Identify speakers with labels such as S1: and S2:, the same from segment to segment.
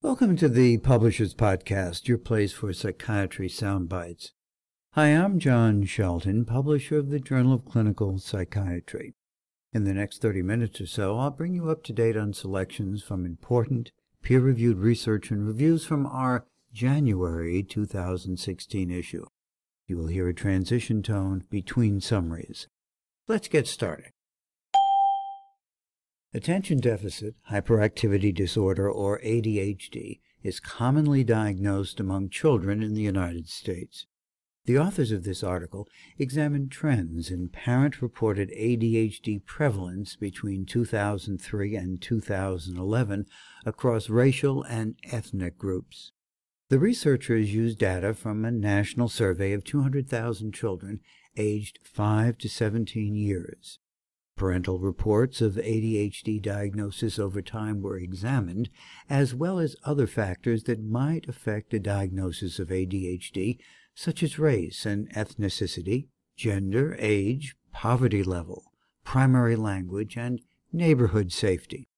S1: Welcome to the Publishers Podcast, your place for psychiatry soundbites. Hi, I'm John Shelton, publisher of the Journal of Clinical Psychiatry. In the next 30 minutes or so, I'll bring you up to date on selections from important peer reviewed research and reviews from our January 2016 issue. You will hear a transition tone between summaries. Let's get started. Attention deficit hyperactivity disorder, or ADHD, is commonly diagnosed among children in the United States. The authors of this article examined trends in parent reported ADHD prevalence between 2003 and 2011 across racial and ethnic groups. The researchers used data from a national survey of 200,000 children aged 5 to 17 years. Parental reports of ADHD diagnosis over time were examined, as well as other factors that might affect a diagnosis of ADHD, such as race and ethnicity, gender, age, poverty level, primary language, and neighborhood safety.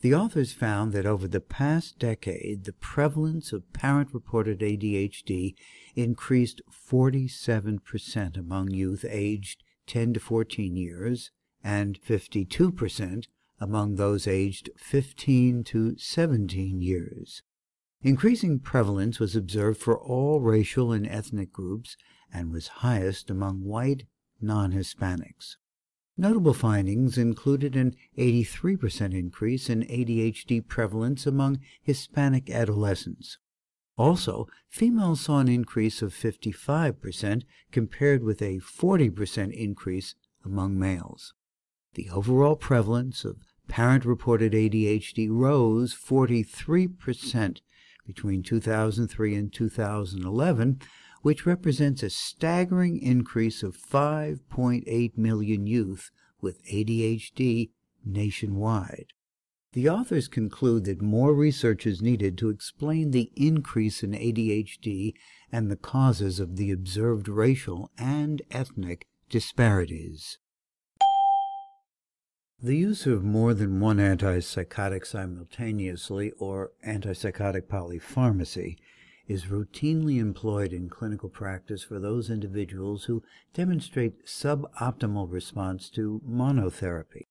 S1: The authors found that over the past decade, the prevalence of parent reported ADHD increased 47% among youth aged 10 to 14 years and 52% among those aged 15 to 17 years. Increasing prevalence was observed for all racial and ethnic groups and was highest among white non-Hispanics. Notable findings included an 83% increase in ADHD prevalence among Hispanic adolescents. Also, females saw an increase of 55% compared with a 40% increase among males. The overall prevalence of parent-reported ADHD rose 43% between 2003 and 2011, which represents a staggering increase of 5.8 million youth with ADHD nationwide. The authors conclude that more research is needed to explain the increase in ADHD and the causes of the observed racial and ethnic disparities. The use of more than one antipsychotic simultaneously, or antipsychotic polypharmacy, is routinely employed in clinical practice for those individuals who demonstrate suboptimal response to monotherapy.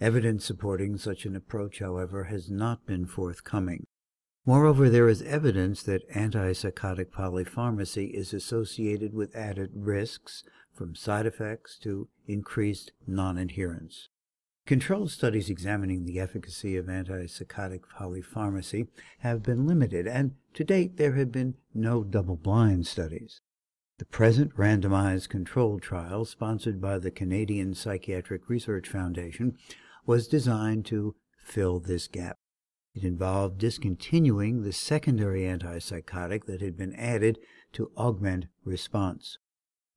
S1: Evidence supporting such an approach, however, has not been forthcoming. Moreover, there is evidence that antipsychotic polypharmacy is associated with added risks, from side effects to increased non-adherence. Controlled studies examining the efficacy of antipsychotic polypharmacy have been limited, and to date there have been no double-blind studies. The present randomized controlled trial, sponsored by the Canadian Psychiatric Research Foundation, was designed to fill this gap. It involved discontinuing the secondary antipsychotic that had been added to augment response.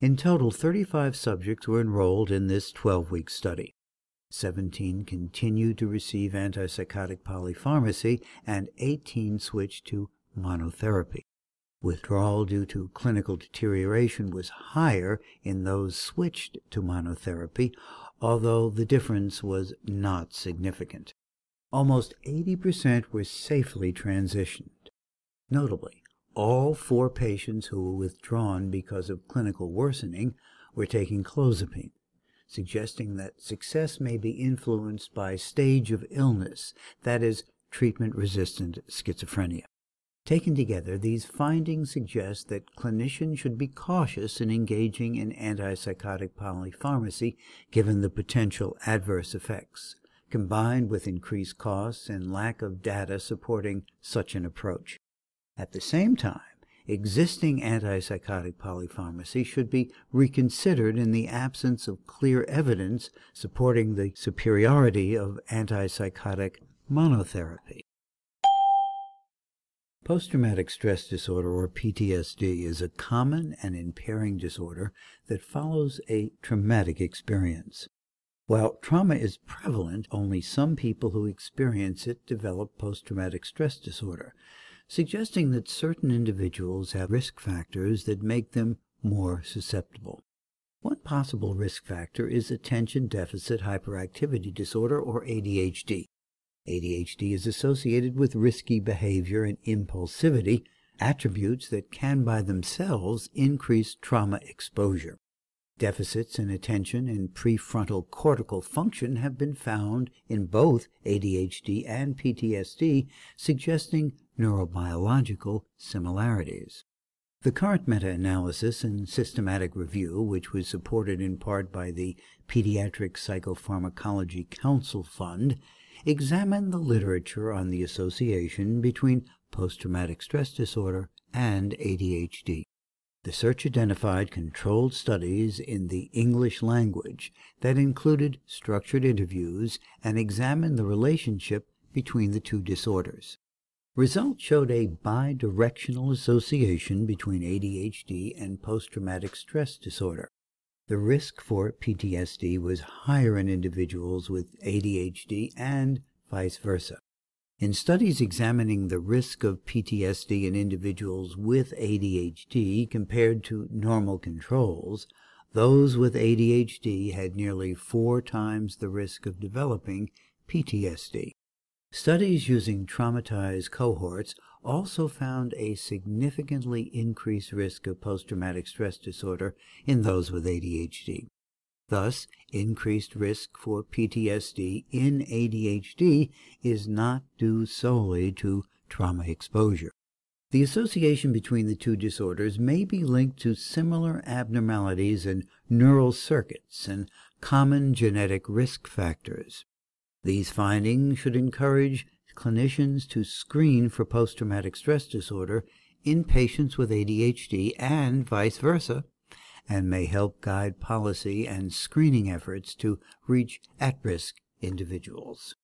S1: In total, 35 subjects were enrolled in this 12-week study. 17 continued to receive antipsychotic polypharmacy, and 18 switched to monotherapy. Withdrawal due to clinical deterioration was higher in those switched to monotherapy, although the difference was not significant. Almost 80% were safely transitioned. Notably, all four patients who were withdrawn because of clinical worsening were taking clozapine, suggesting that success may be influenced by stage of illness, that is, treatment-resistant schizophrenia. Taken together, these findings suggest that clinicians should be cautious in engaging in antipsychotic polypharmacy given the potential adverse effects, combined with increased costs and lack of data supporting such an approach. At the same time, existing antipsychotic polypharmacy should be reconsidered in the absence of clear evidence supporting the superiority of antipsychotic monotherapy. Post-traumatic stress disorder, or PTSD, is a common and impairing disorder that follows a traumatic experience. While trauma is prevalent, only some people who experience it develop post-traumatic stress disorder, suggesting that certain individuals have risk factors that make them more susceptible. One possible risk factor is attention deficit hyperactivity disorder, or ADHD. ADHD is associated with risky behavior and impulsivity, attributes that can by themselves increase trauma exposure. Deficits in attention and prefrontal cortical function have been found in both ADHD and PTSD, suggesting neurobiological similarities. The current meta analysis and systematic review, which was supported in part by the Pediatric Psychopharmacology Council Fund, examined the literature on the association between post traumatic stress disorder and ADHD. The search identified controlled studies in the English language that included structured interviews and examined the relationship between the two disorders. Results showed a bidirectional association between ADHD and post-traumatic stress disorder. The risk for PTSD was higher in individuals with ADHD and vice versa. In studies examining the risk of PTSD in individuals with ADHD compared to normal controls, those with ADHD had nearly four times the risk of developing PTSD. Studies using traumatized cohorts also found a significantly increased risk of post-traumatic stress disorder in those with ADHD. Thus, increased risk for PTSD in ADHD is not due solely to trauma exposure. The association between the two disorders may be linked to similar abnormalities in neural circuits and common genetic risk factors. These findings should encourage clinicians to screen for post traumatic stress disorder in patients with ADHD and vice versa, and may help guide policy and screening efforts to reach at risk individuals.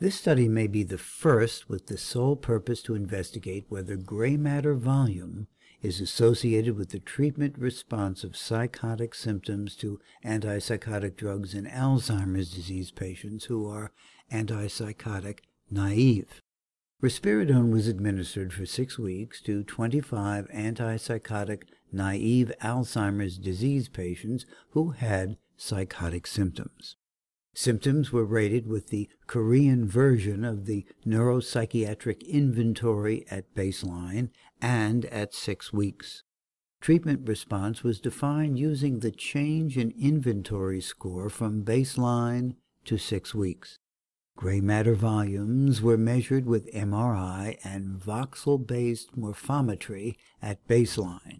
S1: This study may be the first with the sole purpose to investigate whether gray matter volume is associated with the treatment response of psychotic symptoms to antipsychotic drugs in Alzheimer's disease patients who are antipsychotic naive. Risperidone was administered for six weeks to 25 antipsychotic naive Alzheimer's disease patients who had psychotic symptoms. Symptoms were rated with the Korean version of the Neuropsychiatric Inventory at baseline and at six weeks. Treatment response was defined using the change in inventory score from baseline to six weeks. Gray matter volumes were measured with MRI and voxel based morphometry at baseline.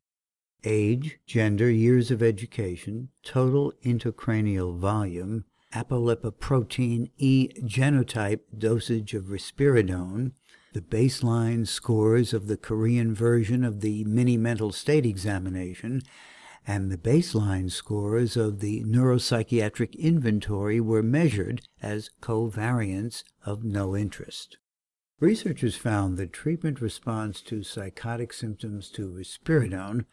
S1: Age, gender, years of education, total intracranial volume, apolipoprotein E genotype dosage of risperidone, the baseline scores of the Korean version of the mini mental state examination, and the baseline scores of the neuropsychiatric inventory were measured as covariants of no interest. Researchers found that treatment response to psychotic symptoms to risperidone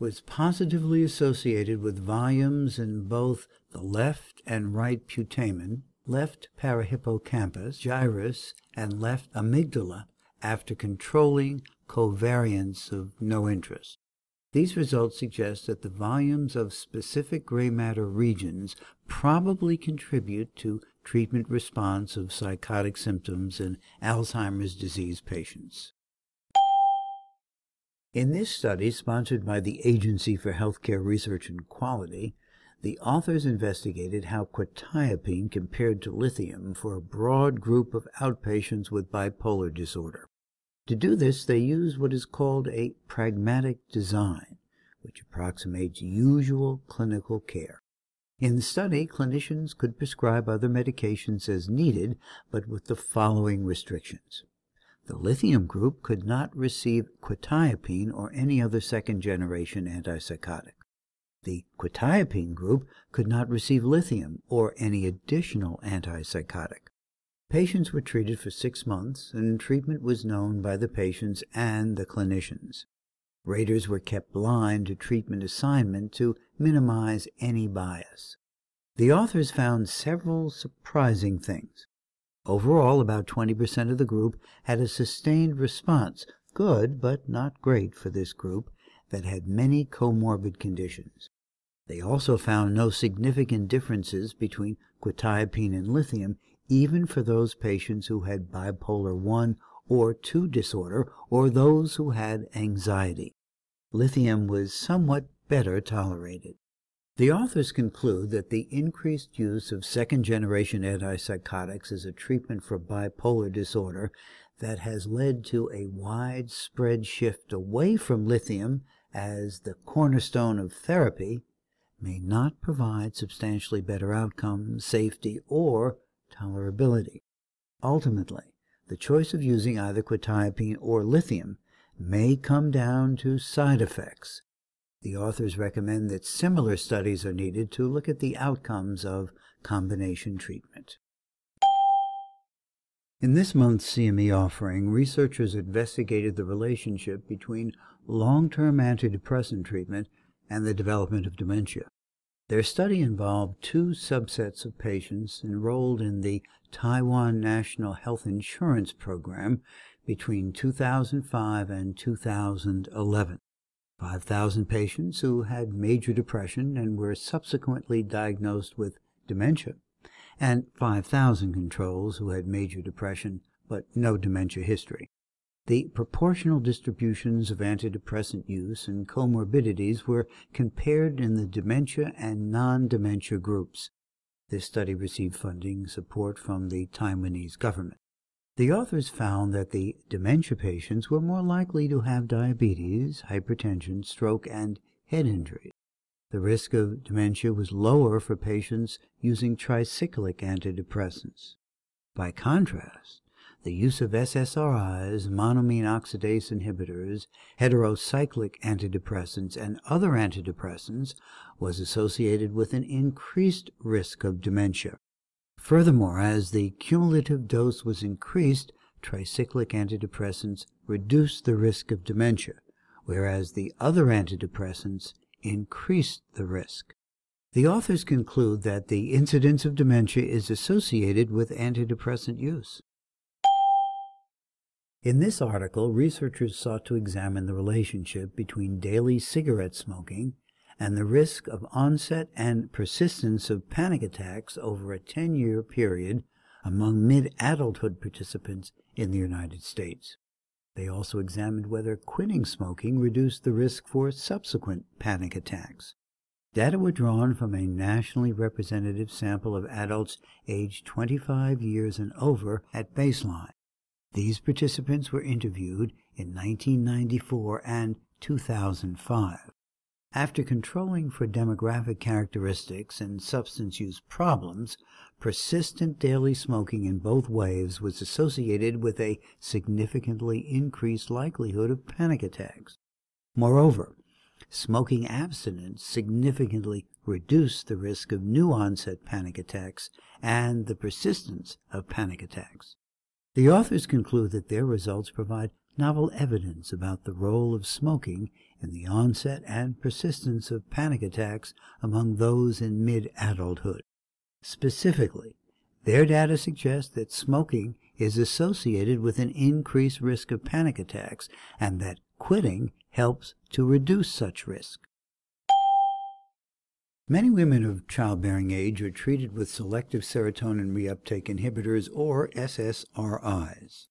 S1: was positively associated with volumes in both the left and right putamen, left parahippocampus, gyrus, and left amygdala after controlling covariants of no interest. These results suggest that the volumes of specific gray matter regions probably contribute to treatment response of psychotic symptoms in Alzheimer's disease patients. In this study, sponsored by the Agency for Healthcare Research and Quality, the authors investigated how quetiapine compared to lithium for a broad group of outpatients with bipolar disorder. To do this, they used what is called a pragmatic design, which approximates usual clinical care. In the study, clinicians could prescribe other medications as needed, but with the following restrictions. The lithium group could not receive quetiapine or any other second generation antipsychotic. The quetiapine group could not receive lithium or any additional antipsychotic. Patients were treated for six months, and treatment was known by the patients and the clinicians. Raters were kept blind to treatment assignment to minimize any bias. The authors found several surprising things. Overall, about 20% of the group had a sustained response, good but not great for this group, that had many comorbid conditions. They also found no significant differences between quetiapine and lithium, even for those patients who had bipolar 1 or 2 disorder or those who had anxiety. Lithium was somewhat better tolerated. The authors conclude that the increased use of second generation antipsychotics as a treatment for bipolar disorder that has led to a widespread shift away from lithium as the cornerstone of therapy may not provide substantially better outcomes, safety, or tolerability. Ultimately, the choice of using either quetiapine or lithium may come down to side effects. The authors recommend that similar studies are needed to look at the outcomes of combination treatment. In this month's CME offering, researchers investigated the relationship between long-term antidepressant treatment and the development of dementia. Their study involved two subsets of patients enrolled in the Taiwan National Health Insurance Program between 2005 and 2011. 5,000 patients who had major depression and were subsequently diagnosed with dementia and 5,000 controls who had major depression but no dementia history. The proportional distributions of antidepressant use and comorbidities were compared in the dementia and non-dementia groups. This study received funding support from the Taiwanese government. The authors found that the dementia patients were more likely to have diabetes, hypertension, stroke, and head injuries. The risk of dementia was lower for patients using tricyclic antidepressants. By contrast, the use of SSRIs, monoamine oxidase inhibitors, heterocyclic antidepressants, and other antidepressants was associated with an increased risk of dementia. Furthermore, as the cumulative dose was increased, tricyclic antidepressants reduced the risk of dementia, whereas the other antidepressants increased the risk. The authors conclude that the incidence of dementia is associated with antidepressant use. In this article, researchers sought to examine the relationship between daily cigarette smoking and the risk of onset and persistence of panic attacks over a 10 year period among mid adulthood participants in the United States. They also examined whether quitting smoking reduced the risk for subsequent panic attacks. Data were drawn from a nationally representative sample of adults aged 25 years and over at baseline. These participants were interviewed in 1994 and 2005. After controlling for demographic characteristics and substance use problems, persistent daily smoking in both waves was associated with a significantly increased likelihood of panic attacks. Moreover, smoking abstinence significantly reduced the risk of new onset panic attacks and the persistence of panic attacks. The authors conclude that their results provide novel evidence about the role of smoking in the onset and persistence of panic attacks among those in mid adulthood. Specifically, their data suggests that smoking is associated with an increased risk of panic attacks and that quitting helps to reduce such risk. Many women of childbearing age are treated with selective serotonin reuptake inhibitors or SSRIs.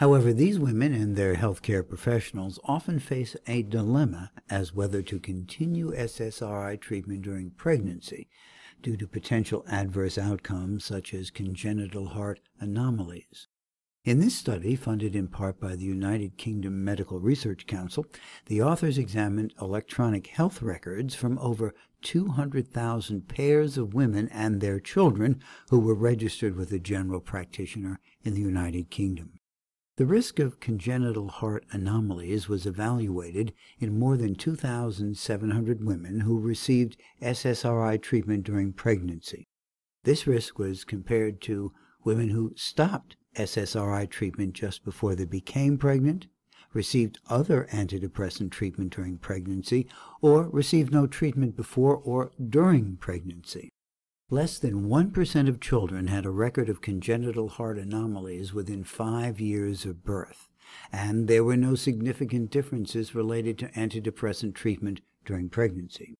S1: However, these women and their healthcare professionals often face a dilemma as whether to continue SSRI treatment during pregnancy due to potential adverse outcomes such as congenital heart anomalies. In this study, funded in part by the United Kingdom Medical Research Council, the authors examined electronic health records from over 200,000 pairs of women and their children who were registered with a general practitioner in the United Kingdom. The risk of congenital heart anomalies was evaluated in more than 2,700 women who received SSRI treatment during pregnancy. This risk was compared to women who stopped SSRI treatment just before they became pregnant, received other antidepressant treatment during pregnancy, or received no treatment before or during pregnancy. Less than 1% of children had a record of congenital heart anomalies within five years of birth, and there were no significant differences related to antidepressant treatment during pregnancy.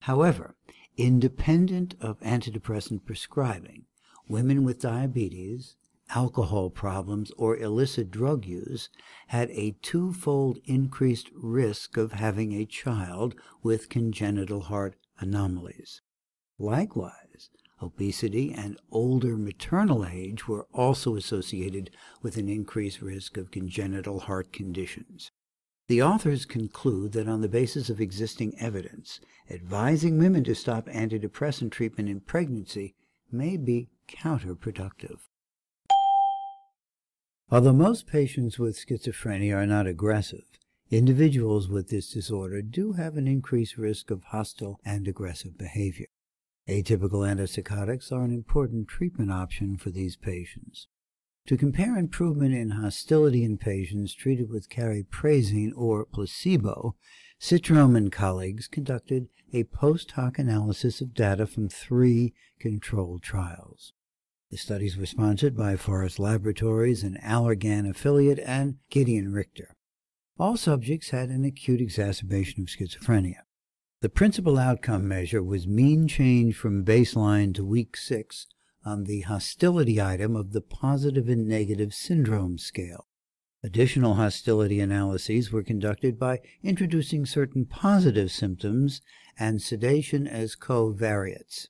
S1: However, independent of antidepressant prescribing, women with diabetes, alcohol problems, or illicit drug use had a twofold increased risk of having a child with congenital heart anomalies. Likewise, obesity and older maternal age were also associated with an increased risk of congenital heart conditions. The authors conclude that on the basis of existing evidence, advising women to stop antidepressant treatment in pregnancy may be counterproductive. Although most patients with schizophrenia are not aggressive, individuals with this disorder do have an increased risk of hostile and aggressive behavior. Atypical antipsychotics are an important treatment option for these patients. To compare improvement in hostility in patients treated with cariprazine or placebo, Citrome and colleagues conducted a post hoc analysis of data from three controlled trials. The studies were sponsored by Forest Laboratories, an Allergan affiliate, and Gedeon Richter. All subjects had an acute exacerbation of schizophrenia. The principal outcome measure was mean change from baseline to week six on the hostility item of the positive and negative syndrome scale. Additional hostility analyses were conducted by introducing certain positive symptoms and sedation as covariates.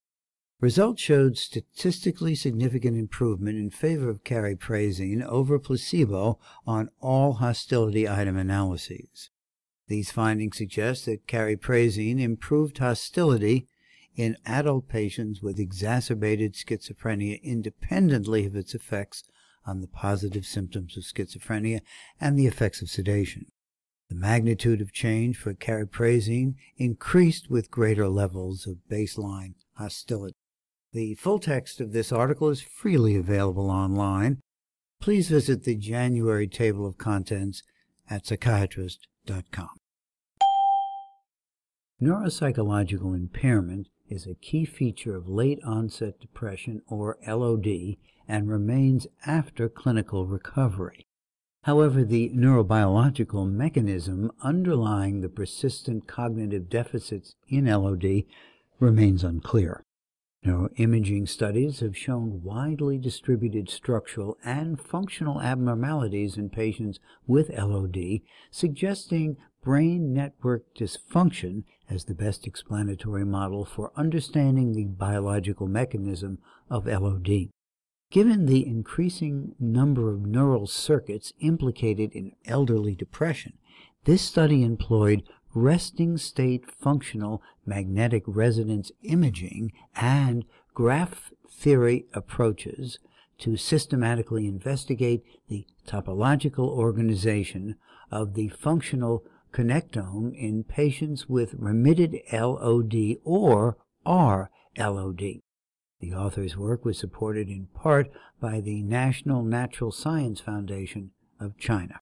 S1: Results showed statistically significant improvement in favor of cariprazine over placebo on all hostility item analyses. These findings suggest that cariprazine improved hostility in adult patients with exacerbated schizophrenia independently of its effects on the positive symptoms of schizophrenia and the effects of sedation. The magnitude of change for cariprazine increased with greater levels of baseline hostility. The full text of this article is freely available online. Please visit the January table of contents at psychiatrist.com. Neuropsychological impairment is a key feature of late onset depression or LOD and remains after clinical recovery. However, the neurobiological mechanism underlying the persistent cognitive deficits in LOD remains unclear. Neuroimaging studies have shown widely distributed structural and functional abnormalities in patients with LOD, suggesting brain network dysfunction as the best explanatory model for understanding the biological mechanism of LOD. Given the increasing number of neural circuits implicated in elderly depression, this study employed resting state functional magnetic resonance imaging and graph theory approaches to systematically investigate the topological organization of the functional connectome in patients with remitted LOD or RLOD. The author's work was supported in part by the National Natural Science Foundation of China.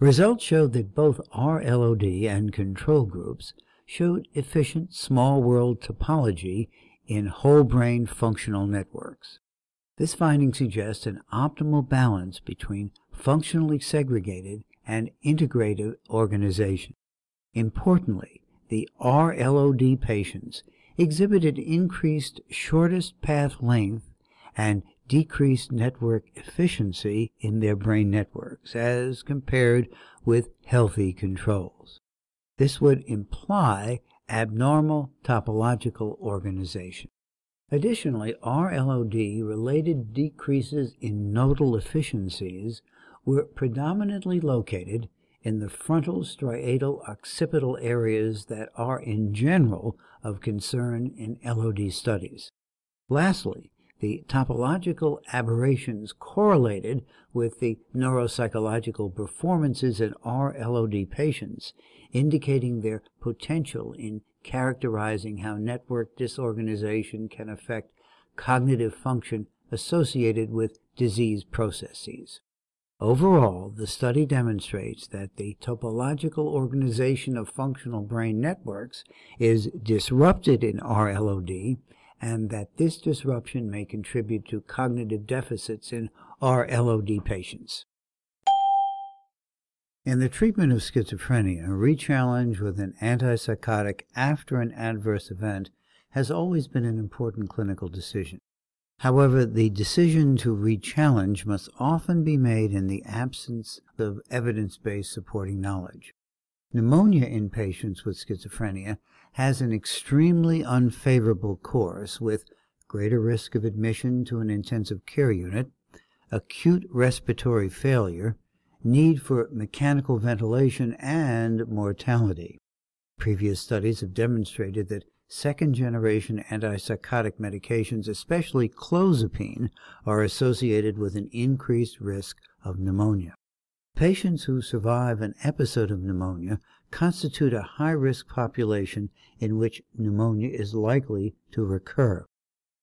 S1: Results showed that both RLOD and control groups showed efficient small world topology in whole brain functional networks. This finding suggests an optimal balance between functionally segregated and integrative organization. Importantly, the RLOD patients exhibited increased shortest path length and decreased network efficiency in their brain networks as compared with healthy controls. This would imply abnormal topological organization. Additionally, RLOD related decreases in nodal efficiencies were predominantly located in the frontal striatal occipital areas that are in general of concern in LOD studies. Lastly, the topological aberrations correlated with the neuropsychological performances in RLOD patients, indicating their potential in characterizing how network disorganization can affect cognitive function associated with disease processes. Overall, the study demonstrates that the topological organization of functional brain networks is disrupted in RLOD and that this disruption may contribute to cognitive deficits in RLOD patients. In the treatment of schizophrenia, a rechallenge with an antipsychotic after an adverse event has always been an important clinical decision. However, the decision to rechallenge must often be made in the absence of evidence based supporting knowledge. Pneumonia in patients with schizophrenia has an extremely unfavorable course with greater risk of admission to an intensive care unit, acute respiratory failure, need for mechanical ventilation, and mortality. Previous studies have demonstrated that second generation antipsychotic medications, especially clozapine, are associated with an increased risk of pneumonia. Patients who survive an episode of pneumonia constitute a high risk population in which pneumonia is likely to recur.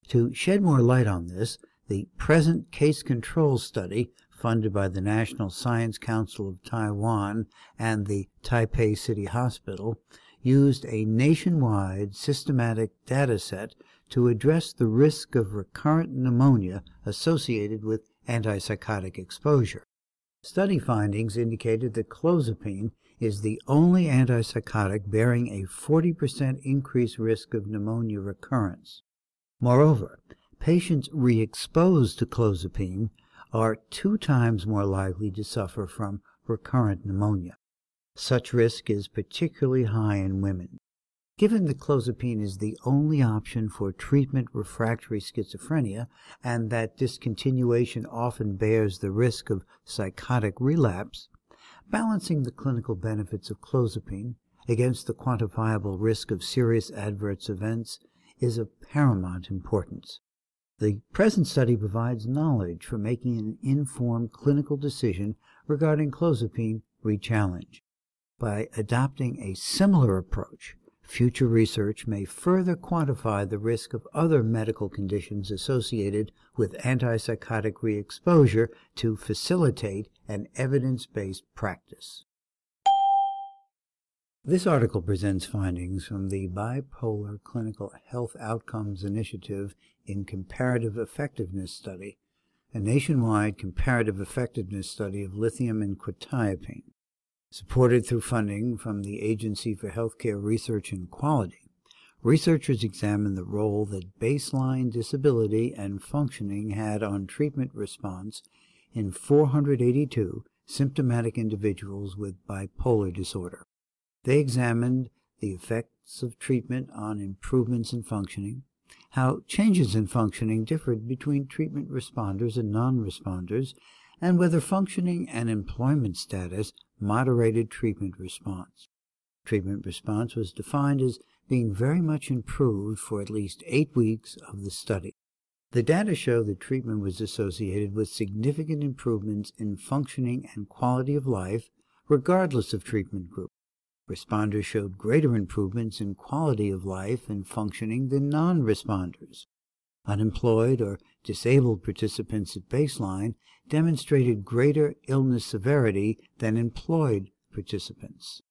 S1: To shed more light on this, the present case control study funded by the National Science Council of Taiwan and the Taipei City Hospital used a nationwide systematic data set to address the risk of recurrent pneumonia associated with antipsychotic exposure. Study findings indicated that clozapine is the only antipsychotic bearing a 40% increased risk of pneumonia recurrence. Moreover, patients re-exposed to clozapine are two times more likely to suffer from recurrent pneumonia. Such risk is particularly high in women. Given that clozapine is the only option for treatment refractory schizophrenia and that discontinuation often bears the risk of psychotic relapse, balancing the clinical benefits of clozapine against the quantifiable risk of serious adverse events is of paramount importance. The present study provides knowledge for making an informed clinical decision regarding clozapine rechallenge. By adopting a similar approach, Future research may further quantify the risk of other medical conditions associated with antipsychotic re-exposure to facilitate an evidence-based practice. This article presents findings from the Bipolar Clinical Health Outcomes Initiative in Comparative Effectiveness Study, a nationwide comparative effectiveness study of lithium and quetiapine. Supported through funding from the Agency for Healthcare Research and Quality, researchers examined the role that baseline disability and functioning had on treatment response in 482 symptomatic individuals with bipolar disorder. They examined the effects of treatment on improvements in functioning, how changes in functioning differed between treatment responders and non responders, and whether functioning and employment status moderated treatment response. Treatment response was defined as being very much improved for at least eight weeks of the study. The data show that treatment was associated with significant improvements in functioning and quality of life, regardless of treatment group. Responders showed greater improvements in quality of life and functioning than non responders. Unemployed or disabled participants at baseline demonstrated greater illness severity than employed participants.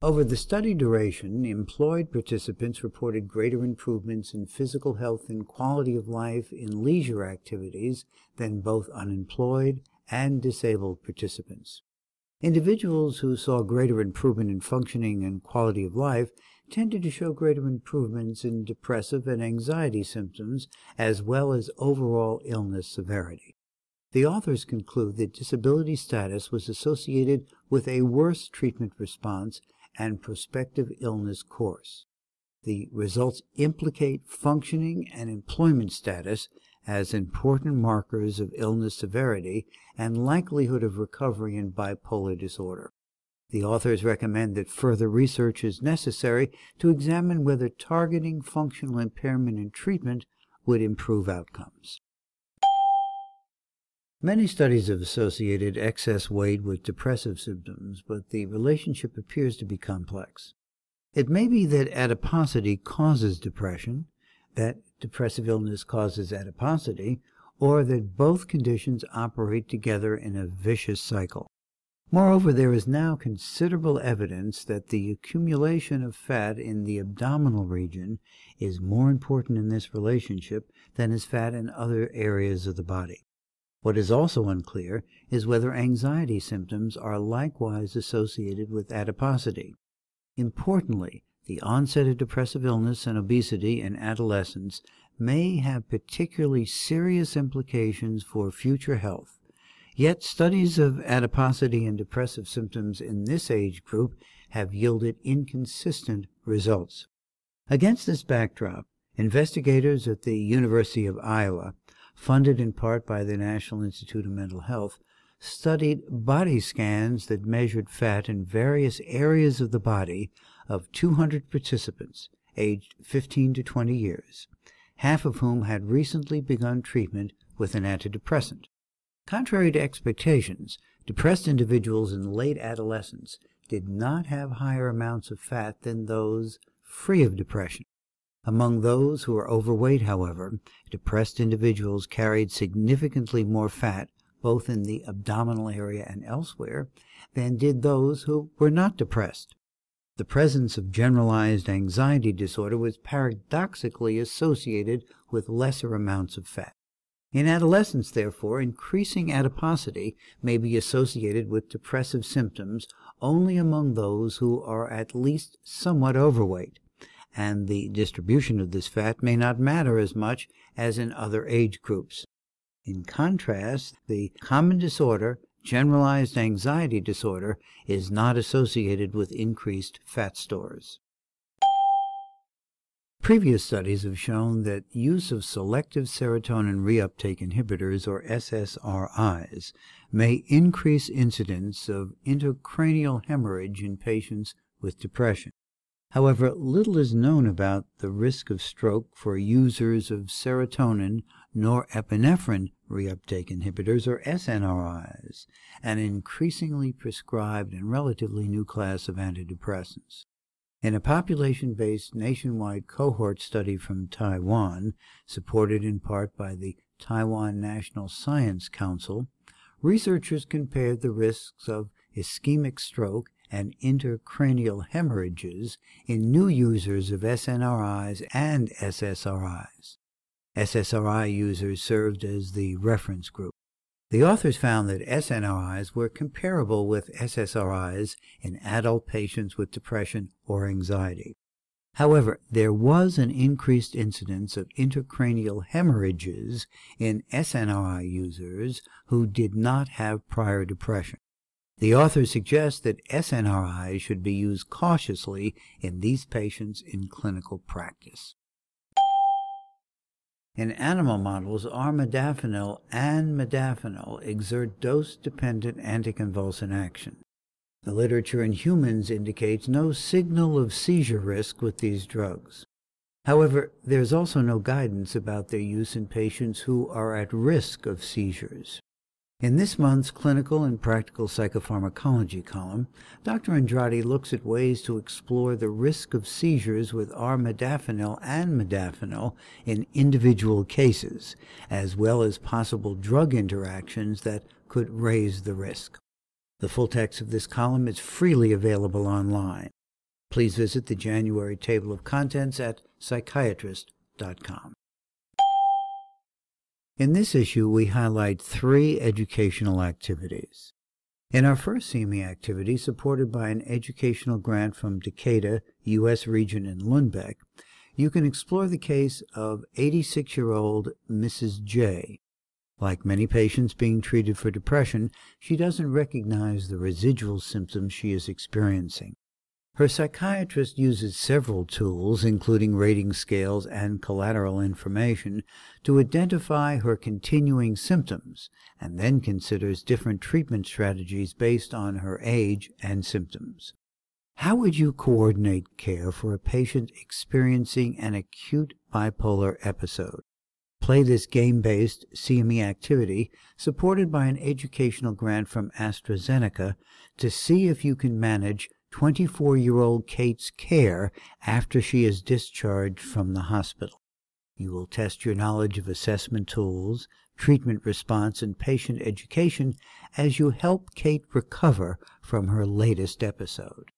S1: Over the study duration, employed participants reported greater improvements in physical health and quality of life in leisure activities than both unemployed and disabled participants. Individuals who saw greater improvement in functioning and quality of life tended to show greater improvements in depressive and anxiety symptoms as well as overall illness severity. The authors conclude that disability status was associated with a worse treatment response and prospective illness course. The results implicate functioning and employment status as important markers of illness severity and likelihood of recovery in bipolar disorder. The authors recommend that further research is necessary to examine whether targeting functional impairment in treatment would improve outcomes. Many studies have associated excess weight with depressive symptoms, but the relationship appears to be complex. It may be that adiposity causes depression, that depressive illness causes adiposity, or that both conditions operate together in a vicious cycle. Moreover, there is now considerable evidence that the accumulation of fat in the abdominal region is more important in this relationship than is fat in other areas of the body. What is also unclear is whether anxiety symptoms are likewise associated with adiposity. Importantly, the onset of depressive illness and obesity in adolescents may have particularly serious implications for future health. Yet studies of adiposity and depressive symptoms in this age group have yielded inconsistent results. Against this backdrop, investigators at the University of Iowa, funded in part by the National Institute of Mental Health, studied body scans that measured fat in various areas of the body of 200 participants aged 15 to 20 years, half of whom had recently begun treatment with an antidepressant. Contrary to expectations, depressed individuals in late adolescence did not have higher amounts of fat than those free of depression. Among those who were overweight, however, depressed individuals carried significantly more fat, both in the abdominal area and elsewhere, than did those who were not depressed. The presence of generalized anxiety disorder was paradoxically associated with lesser amounts of fat. In adolescence, therefore, increasing adiposity may be associated with depressive symptoms only among those who are at least somewhat overweight, and the distribution of this fat may not matter as much as in other age groups. In contrast, the common disorder generalized anxiety disorder is not associated with increased fat stores. Previous studies have shown that use of selective serotonin reuptake inhibitors, or SSRIs, may increase incidence of intracranial hemorrhage in patients with depression. However, little is known about the risk of stroke for users of serotonin norepinephrine reuptake inhibitors, or SNRIs, an increasingly prescribed and relatively new class of antidepressants. In a population based nationwide cohort study from Taiwan, supported in part by the Taiwan National Science Council, researchers compared the risks of ischemic stroke and intracranial hemorrhages in new users of SNRIs and SSRIs. SSRI users served as the reference group. The authors found that SNRIs were comparable with SSRIs in adult patients with depression or anxiety. However, there was an increased incidence of intracranial hemorrhages in SNRI users who did not have prior depression. The authors suggest that SNRIs should be used cautiously in these patients in clinical practice. In animal models, armodafinil and modafinil exert dose-dependent anticonvulsant action. The literature in humans indicates no signal of seizure risk with these drugs. However, there is also no guidance about their use in patients who are at risk of seizures. In this month's Clinical and Practical Psychopharmacology column, Dr. Andrade looks at ways to explore the risk of seizures with armodafinil and modafinil in individual cases, as well as possible drug interactions that could raise the risk. The full text of this column is freely available online. Please visit the January table of contents at psychiatrist.com. In this issue, we highlight three educational activities. In our first CME activity, supported by an educational grant from Takeda, U.S. region in Lundbeck, you can explore the case of 86 year old Mrs. J. Like many patients being treated for depression, she doesn't recognize the residual symptoms she is experiencing. Her psychiatrist uses several tools, including rating scales and collateral information, to identify her continuing symptoms, and then considers different treatment strategies based on her age and symptoms. How would you coordinate care for a patient experiencing an acute bipolar episode? Play this game-based CME activity supported by an educational grant from AstraZeneca to see if you can manage 24 year old Kate's care after she is discharged from the hospital. You will test your knowledge of assessment tools, treatment response, and patient education as you help Kate recover from her latest episode.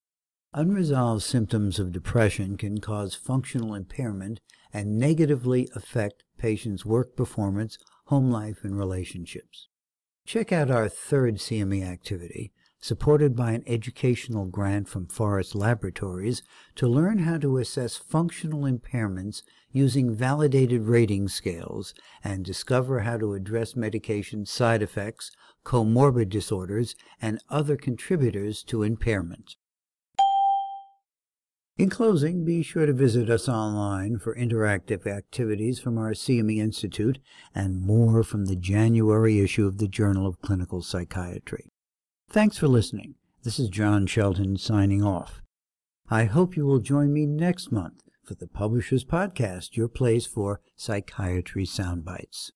S1: Unresolved symptoms of depression can cause functional impairment and negatively affect patients' work performance, home life, and relationships. Check out our third CME activity, supported by an educational grant from Forest Laboratories, to learn how to assess functional impairments using validated rating scales and discover how to address medication side effects, comorbid disorders, and other contributors to impairment. In closing, be sure to visit us online for interactive activities from our CME Institute and more from the January issue of the Journal of Clinical Psychiatry. Thanks for listening. This is John Shelton signing off. I hope you will join me next month for the Publishers Podcast, your place for psychiatry soundbites.